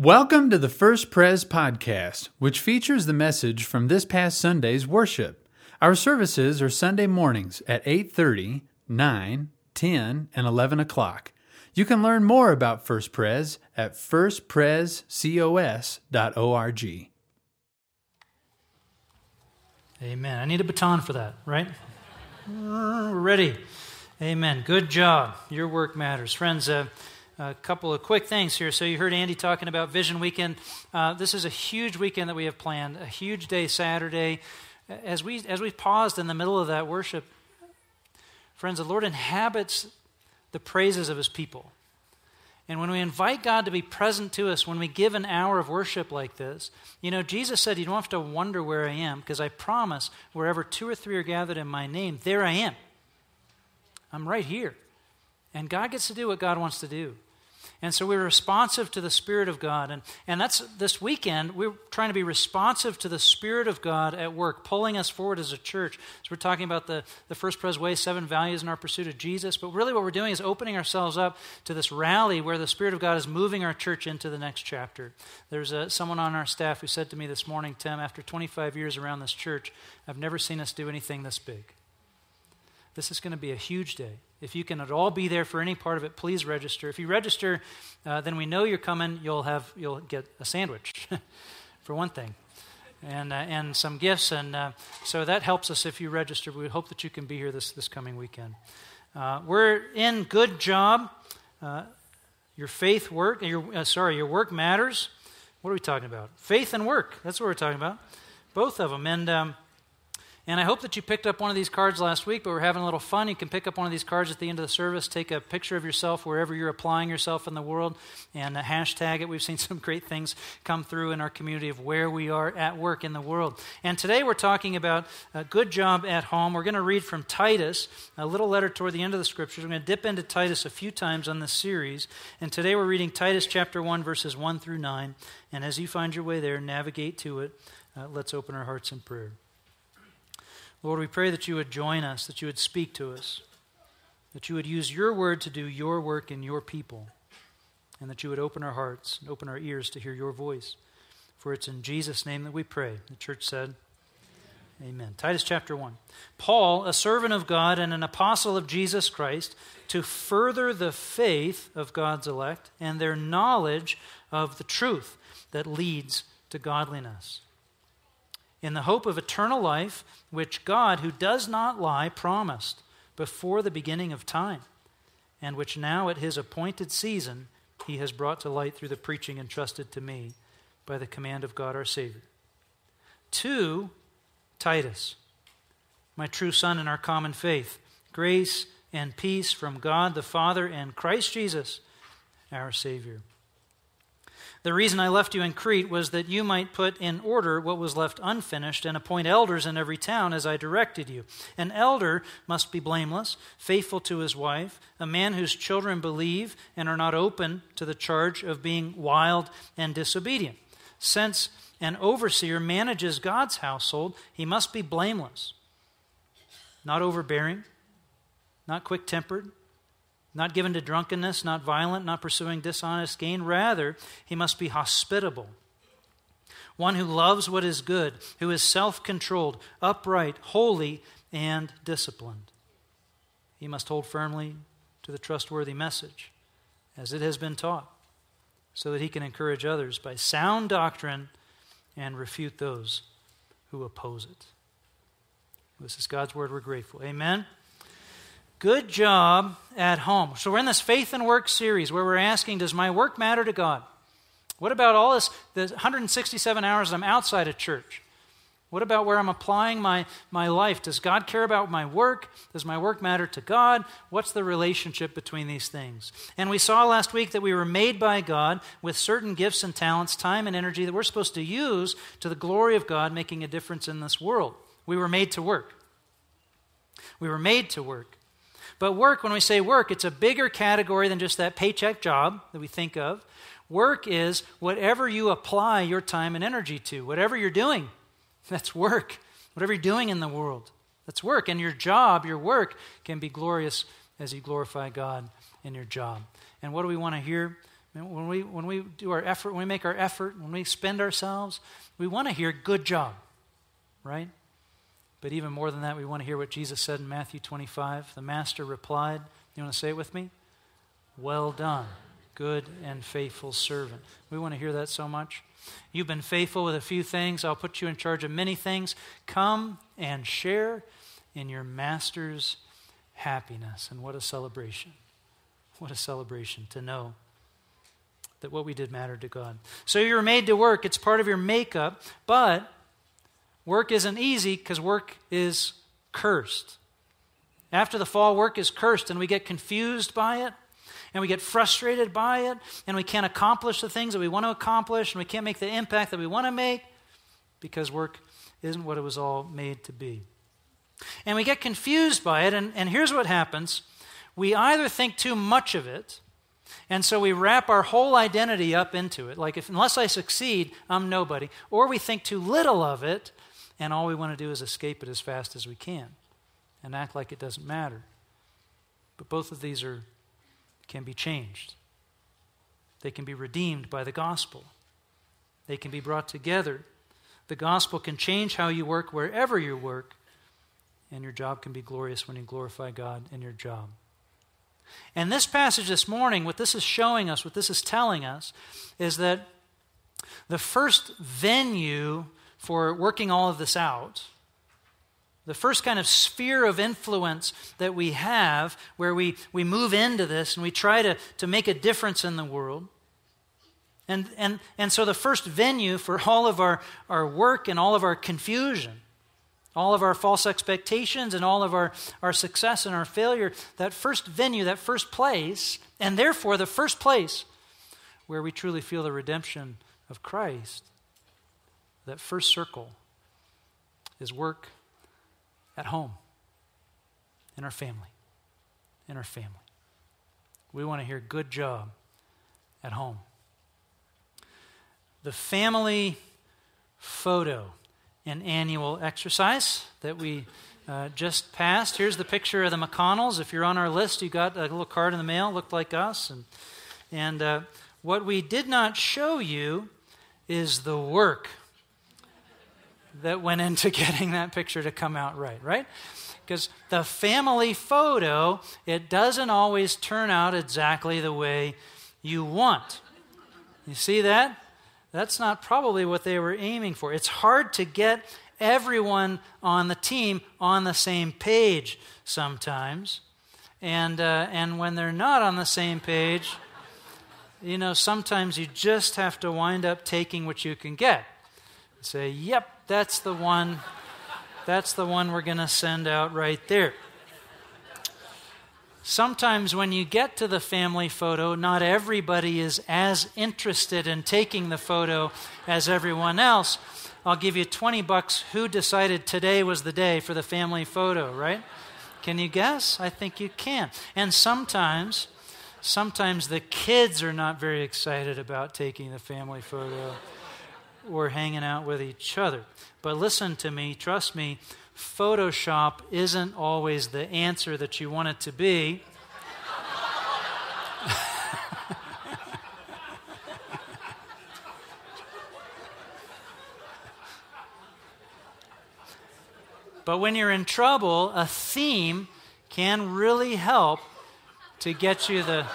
Welcome to the First Pres podcast, which features the message from this past Sunday's worship. Our services are Sunday mornings at 8:30, 9, 10, and 11 o'clock. You can learn more about First Pres at firstprescos.org. Amen. I need a baton for that, right? We're Ready. Amen. Good job. Your work matters. Friends, uh, a couple of quick things here. So, you heard Andy talking about Vision Weekend. Uh, this is a huge weekend that we have planned, a huge day Saturday. As we, as we paused in the middle of that worship, friends, the Lord inhabits the praises of his people. And when we invite God to be present to us, when we give an hour of worship like this, you know, Jesus said, You don't have to wonder where I am, because I promise wherever two or three are gathered in my name, there I am. I'm right here. And God gets to do what God wants to do. And so we're responsive to the Spirit of God. And, and that's this weekend, we're trying to be responsive to the Spirit of God at work, pulling us forward as a church. So we're talking about the, the First Pres Way, seven values in our pursuit of Jesus. But really, what we're doing is opening ourselves up to this rally where the Spirit of God is moving our church into the next chapter. There's a, someone on our staff who said to me this morning, Tim, after 25 years around this church, I've never seen us do anything this big. This is going to be a huge day. If you can at all be there for any part of it, please register. If you register, uh, then we know you're coming. You'll have you'll get a sandwich, for one thing, and uh, and some gifts, and uh, so that helps us if you register. We hope that you can be here this this coming weekend. Uh, we're in good job. Uh, your faith work. Your uh, sorry, your work matters. What are we talking about? Faith and work. That's what we're talking about. Both of them, and. Um, and I hope that you picked up one of these cards last week, but we're having a little fun. You can pick up one of these cards at the end of the service, take a picture of yourself wherever you're applying yourself in the world, and hashtag it. We've seen some great things come through in our community of where we are at work in the world. And today we're talking about a good job at home. We're going to read from Titus, a little letter toward the end of the scriptures. We're going to dip into Titus a few times on this series. And today we're reading Titus chapter 1, verses 1 through 9. And as you find your way there, navigate to it. Uh, let's open our hearts in prayer. Lord, we pray that you would join us, that you would speak to us, that you would use your word to do your work in your people, and that you would open our hearts and open our ears to hear your voice. For it's in Jesus' name that we pray. The church said, Amen. Titus chapter 1. Paul, a servant of God and an apostle of Jesus Christ, to further the faith of God's elect and their knowledge of the truth that leads to godliness in the hope of eternal life, which God, who does not lie, promised before the beginning of time, and which now at his appointed season he has brought to light through the preaching entrusted to me by the command of God our Savior. To Titus, my true son in our common faith, grace and peace from God the Father and Christ Jesus, our Savior. The reason I left you in Crete was that you might put in order what was left unfinished and appoint elders in every town as I directed you. An elder must be blameless, faithful to his wife, a man whose children believe and are not open to the charge of being wild and disobedient. Since an overseer manages God's household, he must be blameless, not overbearing, not quick tempered not given to drunkenness, not violent, not pursuing dishonest gain. Rather, he must be hospitable. One who loves what is good, who is self controlled, upright, holy, and disciplined. He must hold firmly to the trustworthy message as it has been taught, so that he can encourage others by sound doctrine and refute those who oppose it. This is God's word. We're grateful. Amen. Good job at home. So, we're in this faith and work series where we're asking Does my work matter to God? What about all this, the 167 hours I'm outside of church? What about where I'm applying my, my life? Does God care about my work? Does my work matter to God? What's the relationship between these things? And we saw last week that we were made by God with certain gifts and talents, time and energy that we're supposed to use to the glory of God, making a difference in this world. We were made to work. We were made to work. But work, when we say work, it's a bigger category than just that paycheck job that we think of. Work is whatever you apply your time and energy to, whatever you're doing, that's work. Whatever you're doing in the world, that's work. And your job, your work, can be glorious as you glorify God in your job. And what do we want to hear? When we, when we do our effort, when we make our effort, when we spend ourselves, we want to hear good job, right? But even more than that, we want to hear what Jesus said in Matthew 25. The master replied, You want to say it with me? Well done, good and faithful servant. We want to hear that so much. You've been faithful with a few things. I'll put you in charge of many things. Come and share in your master's happiness. And what a celebration! What a celebration to know that what we did mattered to God. So you're made to work, it's part of your makeup, but work isn't easy because work is cursed. After the fall, work is cursed, and we get confused by it, and we get frustrated by it, and we can't accomplish the things that we want to accomplish, and we can't make the impact that we want to make because work isn't what it was all made to be. And we get confused by it, and, and here's what happens we either think too much of it, and so we wrap our whole identity up into it. Like, if, unless I succeed, I'm nobody. Or we think too little of it, and all we want to do is escape it as fast as we can and act like it doesn't matter. But both of these are, can be changed. They can be redeemed by the gospel, they can be brought together. The gospel can change how you work wherever you work, and your job can be glorious when you glorify God in your job. And this passage this morning, what this is showing us, what this is telling us, is that the first venue for working all of this out, the first kind of sphere of influence that we have where we, we move into this and we try to, to make a difference in the world. And, and, and so the first venue for all of our, our work and all of our confusion all of our false expectations and all of our, our success and our failure, that first venue, that first place, and therefore the first place where we truly feel the redemption of Christ, that first circle is work at home, in our family. In our family. We want to hear good job at home. The family photo an annual exercise that we uh, just passed. Here's the picture of the McConnells. If you're on our list, you got a little card in the mail, looked like us. And, and uh, what we did not show you is the work that went into getting that picture to come out right, right? Because the family photo, it doesn't always turn out exactly the way you want. You see that? That's not probably what they were aiming for. It's hard to get everyone on the team on the same page sometimes. And, uh, and when they're not on the same page, you know, sometimes you just have to wind up taking what you can get. Say, yep, that's the one. That's the one we're going to send out right there. Sometimes when you get to the family photo, not everybody is as interested in taking the photo as everyone else. I'll give you 20 bucks. Who decided today was the day for the family photo, right? Can you guess? I think you can. And sometimes, sometimes the kids are not very excited about taking the family photo or hanging out with each other. But listen to me, trust me, Photoshop isn't always the answer that you want it to be. but when you're in trouble, a theme can really help to get you the,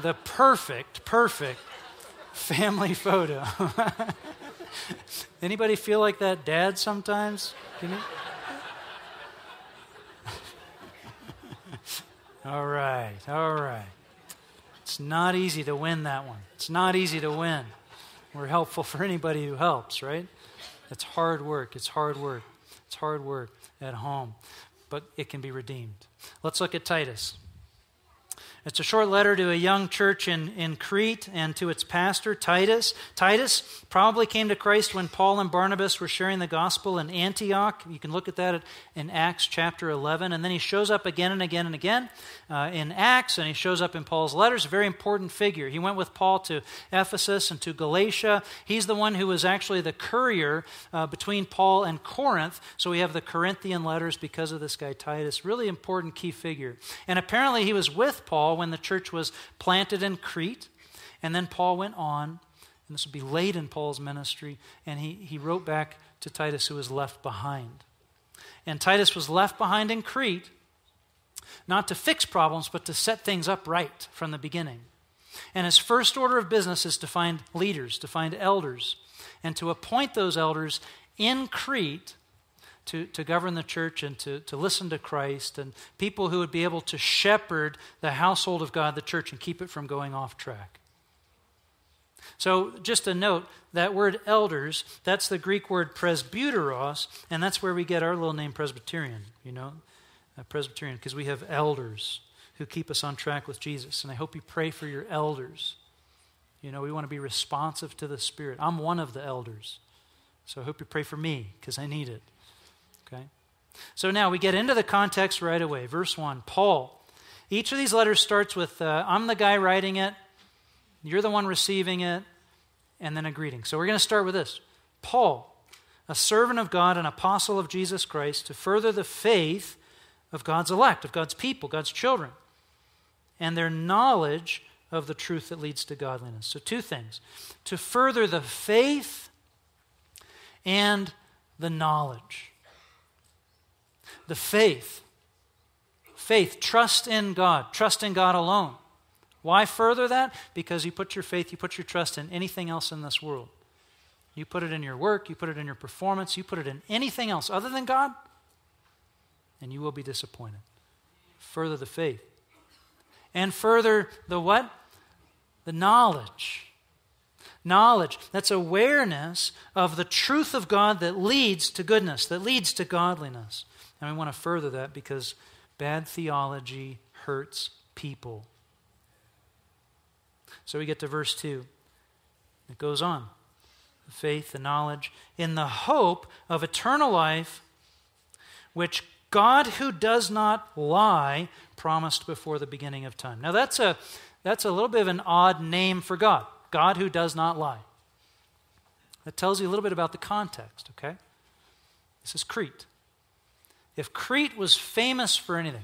the perfect, perfect family photo. Anybody feel like that dad sometimes? All right, all right. It's not easy to win that one. It's not easy to win. We're helpful for anybody who helps, right? It's hard work. It's hard work. It's hard work at home, but it can be redeemed. Let's look at Titus. It's a short letter to a young church in, in Crete and to its pastor, Titus. Titus probably came to Christ when Paul and Barnabas were sharing the gospel in Antioch. You can look at that in Acts chapter 11. And then he shows up again and again and again uh, in Acts, and he shows up in Paul's letters. A very important figure. He went with Paul to Ephesus and to Galatia. He's the one who was actually the courier uh, between Paul and Corinth. So we have the Corinthian letters because of this guy, Titus. Really important key figure. And apparently he was with Paul when the church was planted in Crete. And then Paul went on, and this would be late in Paul's ministry, and he, he wrote back to Titus, who was left behind. And Titus was left behind in Crete, not to fix problems, but to set things up right from the beginning. And his first order of business is to find leaders, to find elders, and to appoint those elders in Crete to, to govern the church and to, to listen to Christ, and people who would be able to shepherd the household of God, the church, and keep it from going off track. So, just a note that word elders, that's the Greek word presbyteros, and that's where we get our little name Presbyterian, you know, uh, Presbyterian, because we have elders who keep us on track with Jesus. And I hope you pray for your elders. You know, we want to be responsive to the Spirit. I'm one of the elders. So I hope you pray for me because I need it. Okay? So now we get into the context right away. Verse 1 Paul. Each of these letters starts with uh, I'm the guy writing it, you're the one receiving it, and then a greeting. So we're going to start with this Paul, a servant of God, an apostle of Jesus Christ, to further the faith of God's elect, of God's people, God's children, and their knowledge of the truth that leads to godliness. So, two things to further the faith and the knowledge the faith. Faith, trust in God, trust in God alone. Why further that? Because you put your faith, you put your trust in anything else in this world. You put it in your work, you put it in your performance, you put it in anything else other than God, and you will be disappointed. Further the faith. And further the what? The knowledge. Knowledge. That's awareness of the truth of God that leads to goodness, that leads to godliness. And we want to further that because bad theology hurts people. So we get to verse 2. It goes on the faith, the knowledge, in the hope of eternal life, which God, who does not lie, promised before the beginning of time. Now, that's a, that's a little bit of an odd name for God God who does not lie. That tells you a little bit about the context, okay? This is Crete. If Crete was famous for anything,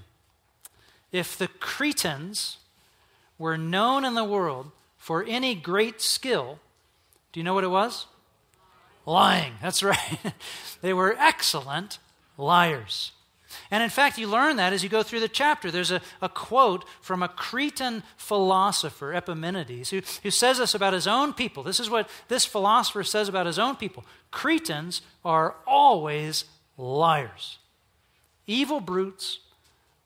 if the Cretans were known in the world for any great skill, do you know what it was? Lying. That's right. they were excellent liars. And in fact, you learn that as you go through the chapter. There's a, a quote from a Cretan philosopher, Epimenides, who, who says this about his own people. This is what this philosopher says about his own people Cretans are always liars evil brutes,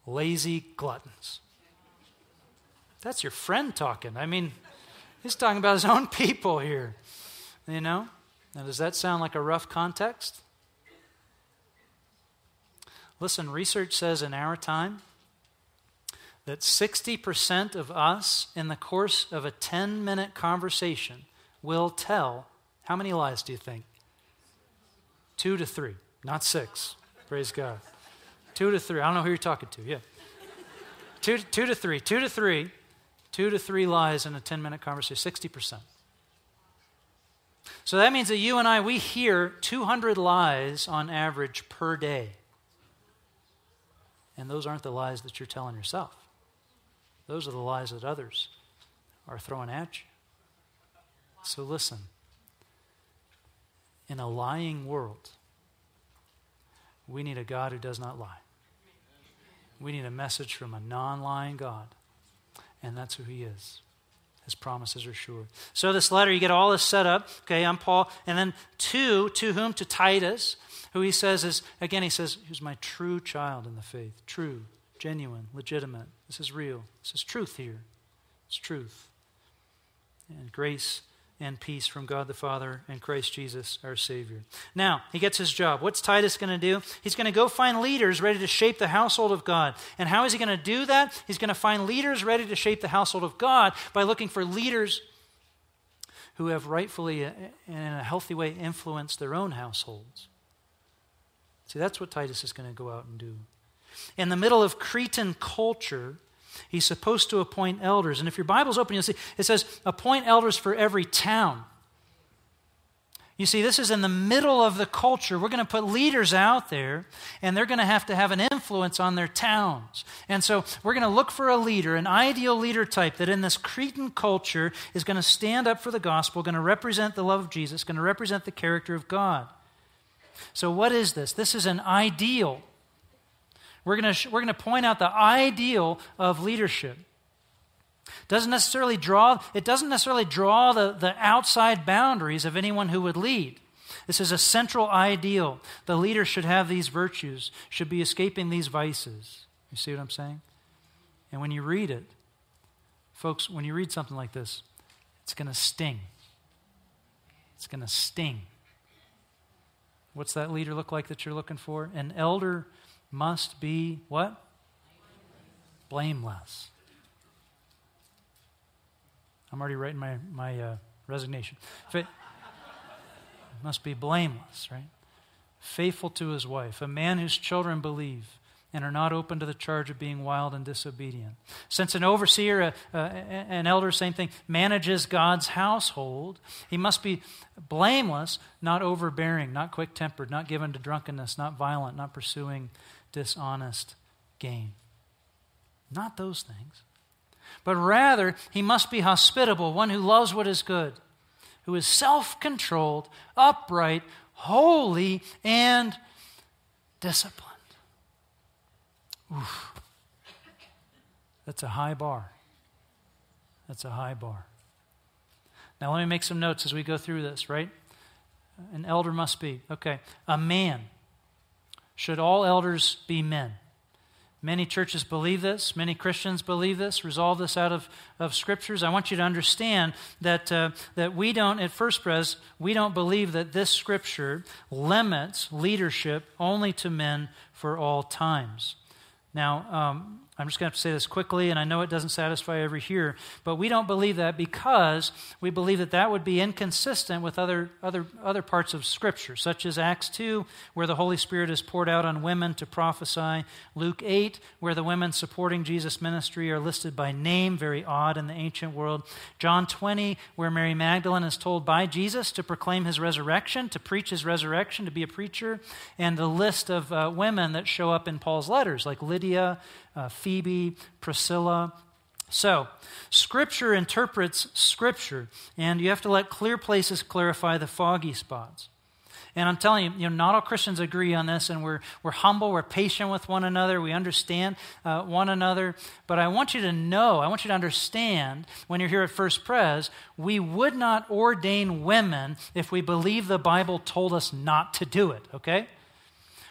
lazy gluttons. That's your friend talking. I mean, he's talking about his own people here. You know? Now, does that sound like a rough context? Listen, research says in our time that 60% of us, in the course of a 10 minute conversation, will tell how many lies do you think? Two to three, not six. Praise God. Two to three. I don't know who you're talking to. Yeah. two, two to three. Two to three. Two to three lies in a 10 minute conversation. 60%. So that means that you and I, we hear 200 lies on average per day. And those aren't the lies that you're telling yourself, those are the lies that others are throwing at you. So listen in a lying world, we need a God who does not lie. We need a message from a non lying God. And that's who he is. His promises are sure. So, this letter, you get all this set up. Okay, I'm Paul. And then, to, to whom? To Titus, who he says is, again, he says, who's my true child in the faith. True, genuine, legitimate. This is real. This is truth here. It's truth. And grace and peace from God the Father and Christ Jesus, our Savior. Now, he gets his job. What's Titus going to do? He's going to go find leaders ready to shape the household of God. And how is he going to do that? He's going to find leaders ready to shape the household of God by looking for leaders who have rightfully and in a healthy way influenced their own households. See, that's what Titus is going to go out and do. In the middle of Cretan culture, He's supposed to appoint elders. And if your Bible's open, you'll see it says, appoint elders for every town. You see, this is in the middle of the culture. We're going to put leaders out there, and they're going to have to have an influence on their towns. And so we're going to look for a leader, an ideal leader type that in this Cretan culture is going to stand up for the gospel, going to represent the love of Jesus, going to represent the character of God. So, what is this? This is an ideal. We're going to, we're going to point out the ideal of leadership. Doesn't necessarily draw it doesn't necessarily draw the, the outside boundaries of anyone who would lead. This is a central ideal. The leader should have these virtues should be escaping these vices. You see what i'm saying? And when you read it folks when you read something like this it's going to sting. It's going to sting. What's that leader look like that you're looking for? An elder must be what blameless I'm already writing my, my uh, resignation. It must be blameless, right? Faithful to his wife, a man whose children believe and are not open to the charge of being wild and disobedient. Since an overseer, uh, uh, an elder, same thing, manages God's household, he must be blameless, not overbearing, not quick tempered, not given to drunkenness, not violent, not pursuing dishonest gain. Not those things but rather he must be hospitable, one who loves what is good, who is self controlled, upright, holy, and disciplined. Oof. That's a high bar. That's a high bar. Now, let me make some notes as we go through this, right? An elder must be. Okay. A man. Should all elders be men? Many churches believe this. Many Christians believe this, resolve this out of, of scriptures. I want you to understand that, uh, that we don't, at First Pres, we don't believe that this scripture limits leadership only to men for all times. Now, um, I'm just going to, say this quickly, and I know it doesn't satisfy every hearer, but we don't believe that because we believe that that would be inconsistent with other, other, other parts of Scripture, such as Acts 2, where the Holy Spirit is poured out on women to prophesy, Luke 8, where the women supporting Jesus' ministry are listed by name, very odd in the ancient world, John 20, where Mary Magdalene is told by Jesus to proclaim his resurrection, to preach his resurrection, to be a preacher, and the list of uh, women that show up in Paul's letters, like Lydia uh, Phoebe, Priscilla. So, Scripture interprets Scripture, and you have to let clear places clarify the foggy spots. And I'm telling you, you know, not all Christians agree on this, and we're, we're humble, we're patient with one another, we understand uh, one another. But I want you to know, I want you to understand when you're here at First Pres, we would not ordain women if we believe the Bible told us not to do it, okay?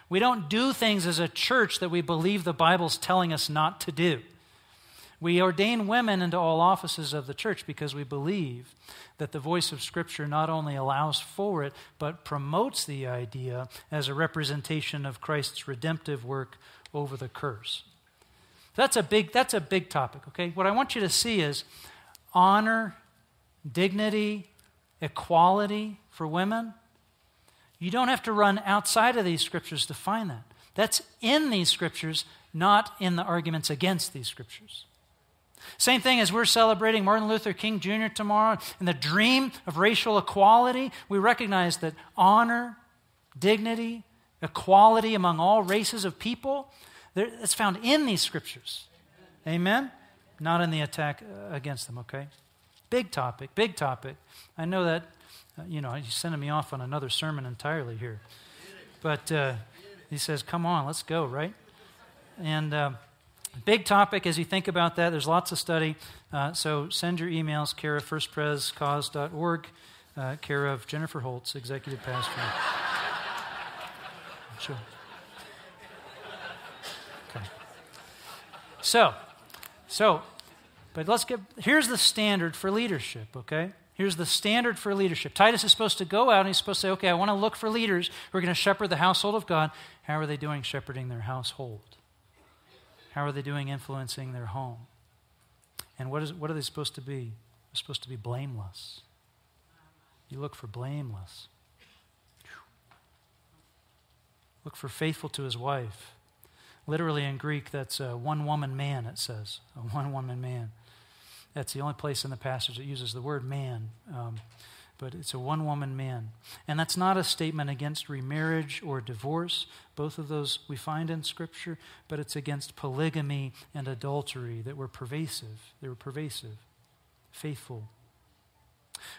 We don't do things as a church that we believe the Bible's telling us not to do. We ordain women into all offices of the church because we believe that the voice of Scripture not only allows for it, but promotes the idea as a representation of Christ's redemptive work over the curse. That's a big, that's a big topic, okay? What I want you to see is honor, dignity, equality for women you don't have to run outside of these scriptures to find that. That's in these scriptures, not in the arguments against these scriptures. Same thing as we're celebrating Martin Luther King Jr. tomorrow and the dream of racial equality, we recognize that honor, dignity, equality among all races of people, it's found in these scriptures. Amen? Not in the attack uh, against them, okay? Big topic, big topic. I know that uh, you know, he's sending me off on another sermon entirely here. But uh, he says, come on, let's go, right? And uh, big topic as you think about that. There's lots of study. Uh, so send your emails, care of firstprescos.org, uh, care of Jennifer Holtz, executive pastor. Sure. Okay. So, so, but let's get, here's the standard for leadership, okay? Here's the standard for leadership. Titus is supposed to go out and he's supposed to say, okay, I want to look for leaders who are going to shepherd the household of God. How are they doing shepherding their household? How are they doing influencing their home? And what, is, what are they supposed to be? They're supposed to be blameless. You look for blameless. Look for faithful to his wife. Literally in Greek, that's a one woman man, it says. A one woman man. That's the only place in the passage that uses the word man. Um, but it's a one woman man. And that's not a statement against remarriage or divorce. Both of those we find in Scripture, but it's against polygamy and adultery that were pervasive. They were pervasive, faithful.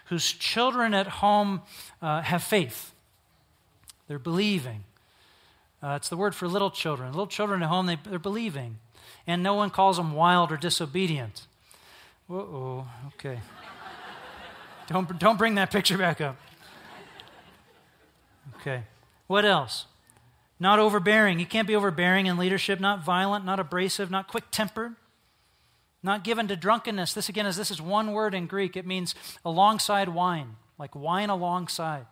Whose children at home uh, have faith, they're believing. Uh, it's the word for little children. Little children at home, they, they're believing. And no one calls them wild or disobedient. Oh, okay. Don't, don't bring that picture back up. Okay. What else? Not overbearing. You can't be overbearing in leadership, not violent, not abrasive, not quick tempered, not given to drunkenness. This again is this is one word in Greek. It means alongside wine, like wine alongside.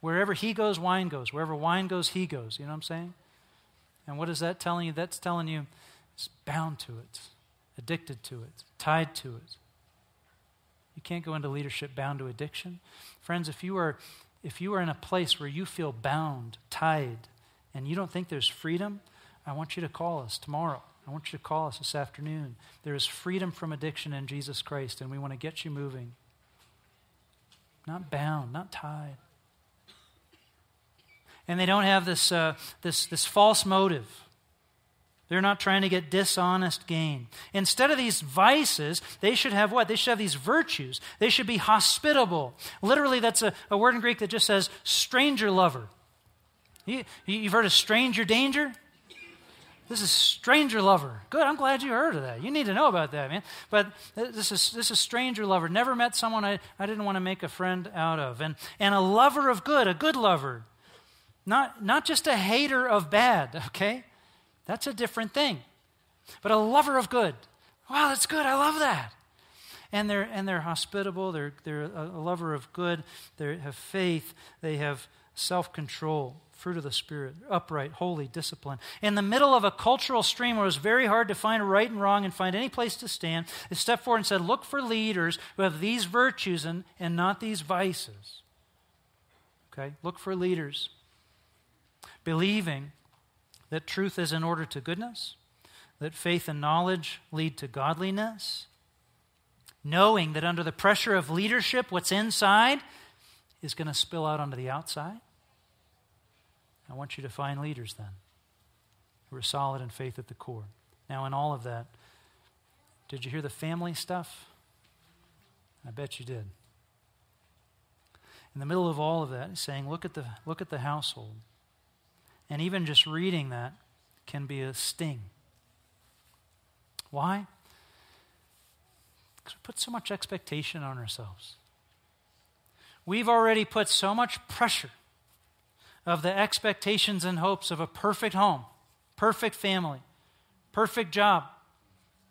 Wherever he goes, wine goes. Wherever wine goes, he goes. You know what I'm saying? And what is that telling you? That's telling you it's bound to it, addicted to it, tied to it. You can't go into leadership bound to addiction. Friends, if you are if you are in a place where you feel bound, tied, and you don't think there's freedom, I want you to call us tomorrow. I want you to call us this afternoon. There is freedom from addiction in Jesus Christ, and we want to get you moving. Not bound, not tied. And they don't have this, uh, this, this false motive. They're not trying to get dishonest gain. Instead of these vices, they should have what? They should have these virtues. They should be hospitable. Literally, that's a, a word in Greek that just says stranger lover. You, you've heard of stranger danger? This is stranger lover. Good. I'm glad you heard of that. You need to know about that, man. But this is this is stranger lover. Never met someone I, I didn't want to make a friend out of. And and a lover of good, a good lover. Not not just a hater of bad, okay? That's a different thing. But a lover of good. Wow, that's good. I love that. And they're, and they're hospitable. They're, they're a, lover of good. They have faith. They have self control, fruit of the Spirit, upright, holy, discipline. In the middle of a cultural stream where it was very hard to find right and wrong and find any place to stand, they stepped forward and said, Look for leaders who have these virtues and, and not these vices. Okay? Look for leaders. Believing that truth is in order to goodness, that faith and knowledge lead to godliness, knowing that under the pressure of leadership, what's inside is going to spill out onto the outside. I want you to find leaders then who are solid in faith at the core. Now, in all of that, did you hear the family stuff? I bet you did. In the middle of all of that, he's saying, look at the, look at the household. And even just reading that can be a sting. Why? Because we put so much expectation on ourselves. We've already put so much pressure of the expectations and hopes of a perfect home, perfect family, perfect job,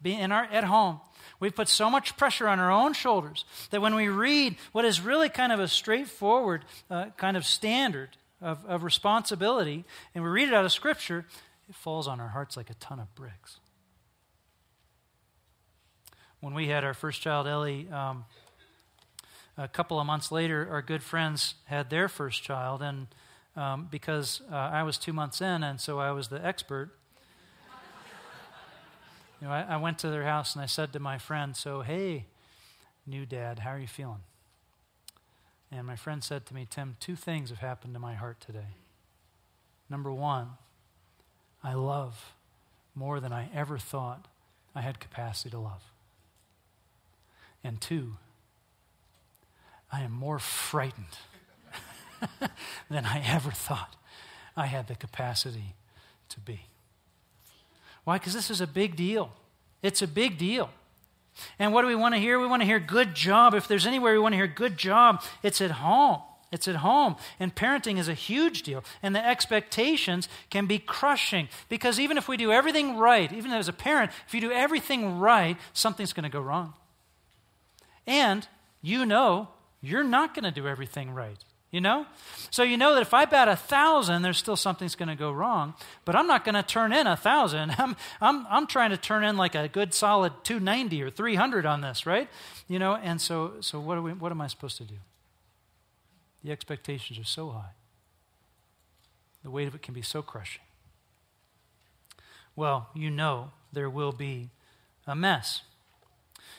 being in our, at home. We've put so much pressure on our own shoulders that when we read what is really kind of a straightforward uh, kind of standard of, of responsibility, and we read it out of Scripture, it falls on our hearts like a ton of bricks. When we had our first child, Ellie, um, a couple of months later, our good friends had their first child, and um, because uh, I was two months in, and so I was the expert. you know, I, I went to their house and I said to my friend, "So, hey, new dad, how are you feeling?" And my friend said to me, Tim, two things have happened to my heart today. Number one, I love more than I ever thought I had capacity to love. And two, I am more frightened than I ever thought I had the capacity to be. Why? Because this is a big deal. It's a big deal. And what do we want to hear? We want to hear good job. If there's anywhere we want to hear good job, it's at home. It's at home. And parenting is a huge deal. And the expectations can be crushing because even if we do everything right, even as a parent, if you do everything right, something's going to go wrong. And you know you're not going to do everything right. You know? So you know that if I bat a thousand, there's still something's going to go wrong. But I'm not going to turn in a thousand. I'm, I'm, I'm trying to turn in like a good solid 290 or 300 on this, right? You know, and so, so what, are we, what am I supposed to do? The expectations are so high. The weight of it can be so crushing. Well, you know there will be a mess.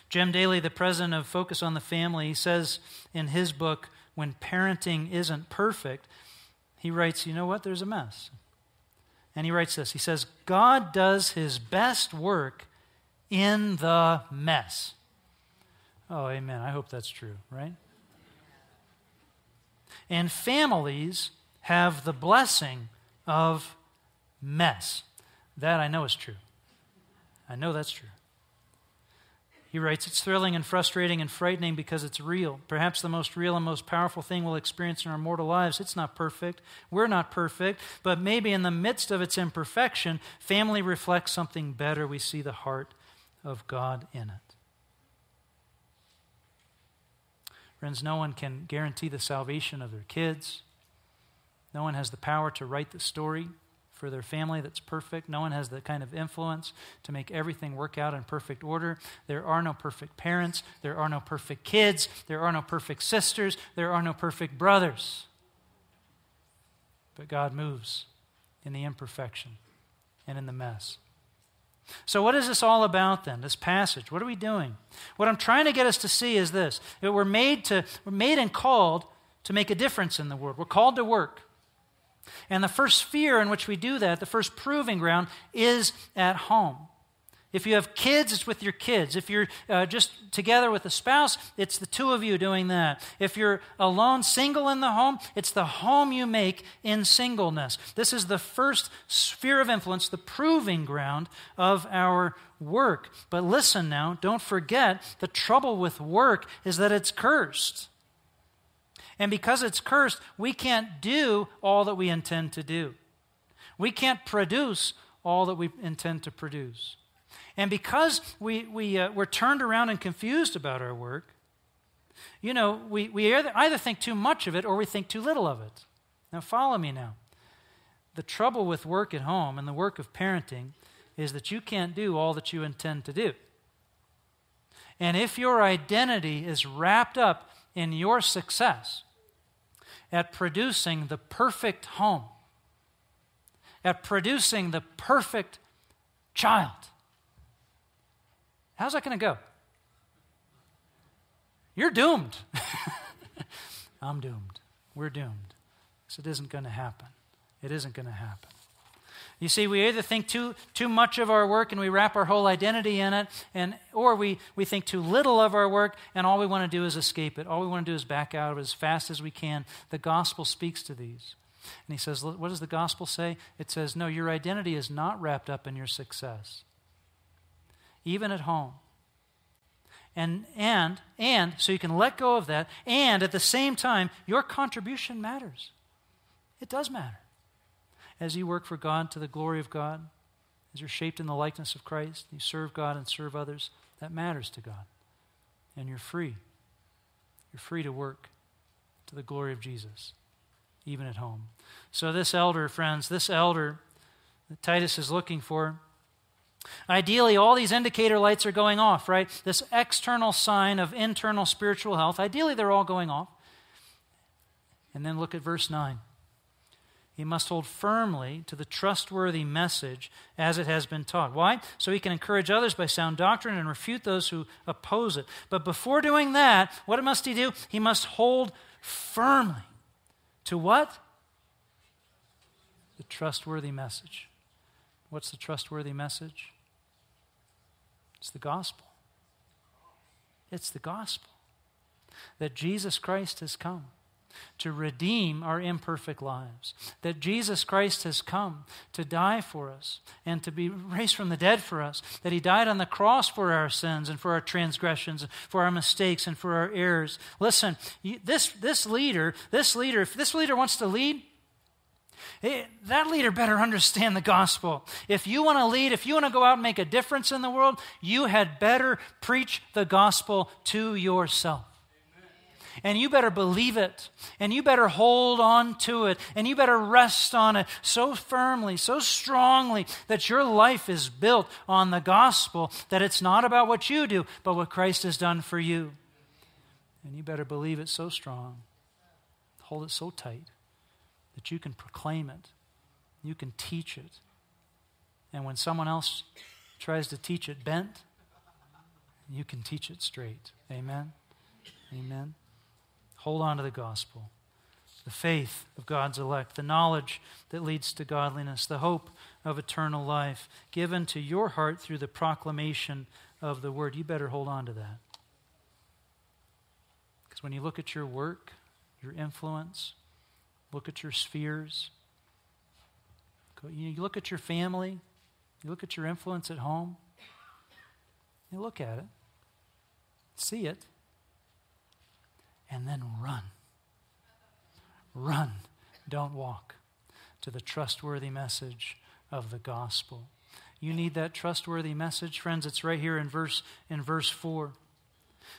Jim Daly, the president of Focus on the Family, says in his book, When Parenting Isn't Perfect, he writes, You know what? There's a mess. And he writes this He says, God does his best work in the mess. Oh, amen. I hope that's true, right? And families have the blessing of mess. That I know is true. I know that's true. He writes, It's thrilling and frustrating and frightening because it's real. Perhaps the most real and most powerful thing we'll experience in our mortal lives. It's not perfect. We're not perfect. But maybe in the midst of its imperfection, family reflects something better. We see the heart of God in it. Friends, no one can guarantee the salvation of their kids. No one has the power to write the story for their family that's perfect. No one has the kind of influence to make everything work out in perfect order. There are no perfect parents. There are no perfect kids. There are no perfect sisters. There are no perfect brothers. But God moves in the imperfection and in the mess. So, what is this all about then, this passage? What are we doing? What I'm trying to get us to see is this that we're made, to, we're made and called to make a difference in the world. We're called to work. And the first sphere in which we do that, the first proving ground, is at home. If you have kids, it's with your kids. If you're uh, just together with a spouse, it's the two of you doing that. If you're alone, single in the home, it's the home you make in singleness. This is the first sphere of influence, the proving ground of our work. But listen now, don't forget the trouble with work is that it's cursed. And because it's cursed, we can't do all that we intend to do. We can't produce all that we intend to produce. And because we, we, uh, we're turned around and confused about our work, you know, we, we either think too much of it or we think too little of it. Now, follow me now. The trouble with work at home and the work of parenting is that you can't do all that you intend to do. And if your identity is wrapped up in your success at producing the perfect home, at producing the perfect child. How's that going to go? You're doomed. I'm doomed. We're doomed. So it isn't going to happen. It isn't going to happen. You see, we either think too, too much of our work and we wrap our whole identity in it, and, or we, we think too little of our work and all we want to do is escape it. All we want to do is back out of it as fast as we can. The gospel speaks to these. And he says, What does the gospel say? It says, No, your identity is not wrapped up in your success, even at home. And, and, and, so you can let go of that, and at the same time, your contribution matters. It does matter as you work for God to the glory of God, as you're shaped in the likeness of Christ, you serve God and serve others, that matters to God. And you're free. You're free to work to the glory of Jesus, even at home. So, this elder, friends, this elder that Titus is looking for, Ideally, all these indicator lights are going off, right? This external sign of internal spiritual health. Ideally, they're all going off. And then look at verse 9. He must hold firmly to the trustworthy message as it has been taught. Why? So he can encourage others by sound doctrine and refute those who oppose it. But before doing that, what must he do? He must hold firmly to what? The trustworthy message. What's the trustworthy message? It's the gospel. It's the gospel that Jesus Christ has come to redeem our imperfect lives. That Jesus Christ has come to die for us and to be raised from the dead for us. That He died on the cross for our sins and for our transgressions, for our mistakes and for our errors. Listen, this, this leader, this leader, if this leader wants to lead, eh, that leader better understand the gospel. If you want to lead, if you want to go out and make a difference in the world, you had better preach the gospel to yourself. And you better believe it. And you better hold on to it. And you better rest on it so firmly, so strongly that your life is built on the gospel, that it's not about what you do, but what Christ has done for you. And you better believe it so strong, hold it so tight that you can proclaim it, you can teach it. And when someone else tries to teach it bent, You can teach it straight. Amen. Amen. Hold on to the gospel, the faith of God's elect, the knowledge that leads to godliness, the hope of eternal life given to your heart through the proclamation of the word. You better hold on to that. Because when you look at your work, your influence, look at your spheres, you look at your family, you look at your influence at home, you look at it, see it, and then run. Run, don't walk to the trustworthy message of the gospel. You need that trustworthy message, friends. It's right here in verse in verse 4.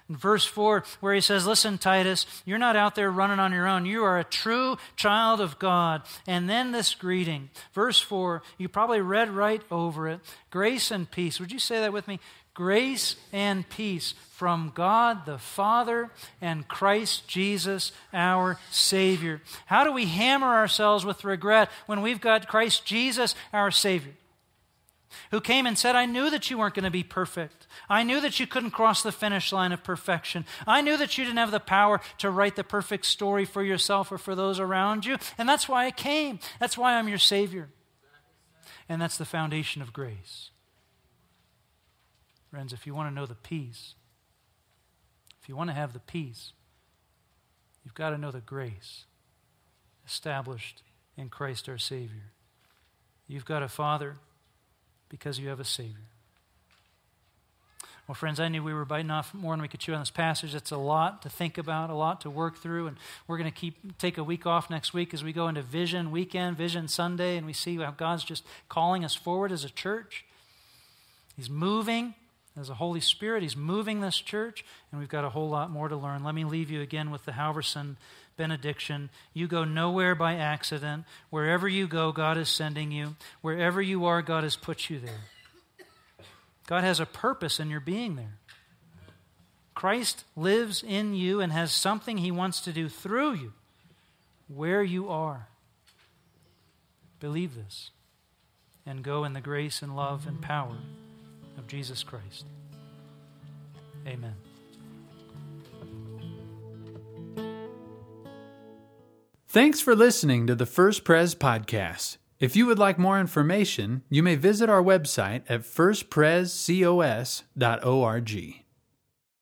In verse 4, where he says, Listen, Titus, you're not out there running on your own. You are a true child of God. And then this greeting. Verse 4, you probably read right over it. Grace and peace. Would you say that with me? Grace and peace from God the Father and Christ Jesus our Savior. How do we hammer ourselves with regret when we've got Christ Jesus our Savior? Who came and said, I knew that you weren't going to be perfect. I knew that you couldn't cross the finish line of perfection. I knew that you didn't have the power to write the perfect story for yourself or for those around you. And that's why I came. That's why I'm your Savior. And that's the foundation of grace. Friends, if you want to know the peace, if you want to have the peace, you've got to know the grace established in Christ our Savior. You've got a Father because you have a Savior. Well, friends, I knew we were biting off more than we could chew on this passage. It's a lot to think about, a lot to work through, and we're going to keep take a week off next week as we go into Vision Weekend, Vision Sunday, and we see how God's just calling us forward as a church. He's moving. As a Holy Spirit, He's moving this church, and we've got a whole lot more to learn. Let me leave you again with the Halverson benediction. You go nowhere by accident. Wherever you go, God is sending you. Wherever you are, God has put you there. God has a purpose in your being there. Christ lives in you and has something He wants to do through you where you are. Believe this and go in the grace and love and power of Jesus Christ. Amen. Thanks for listening to the First Pres podcast. If you would like more information, you may visit our website at firstprescos.org.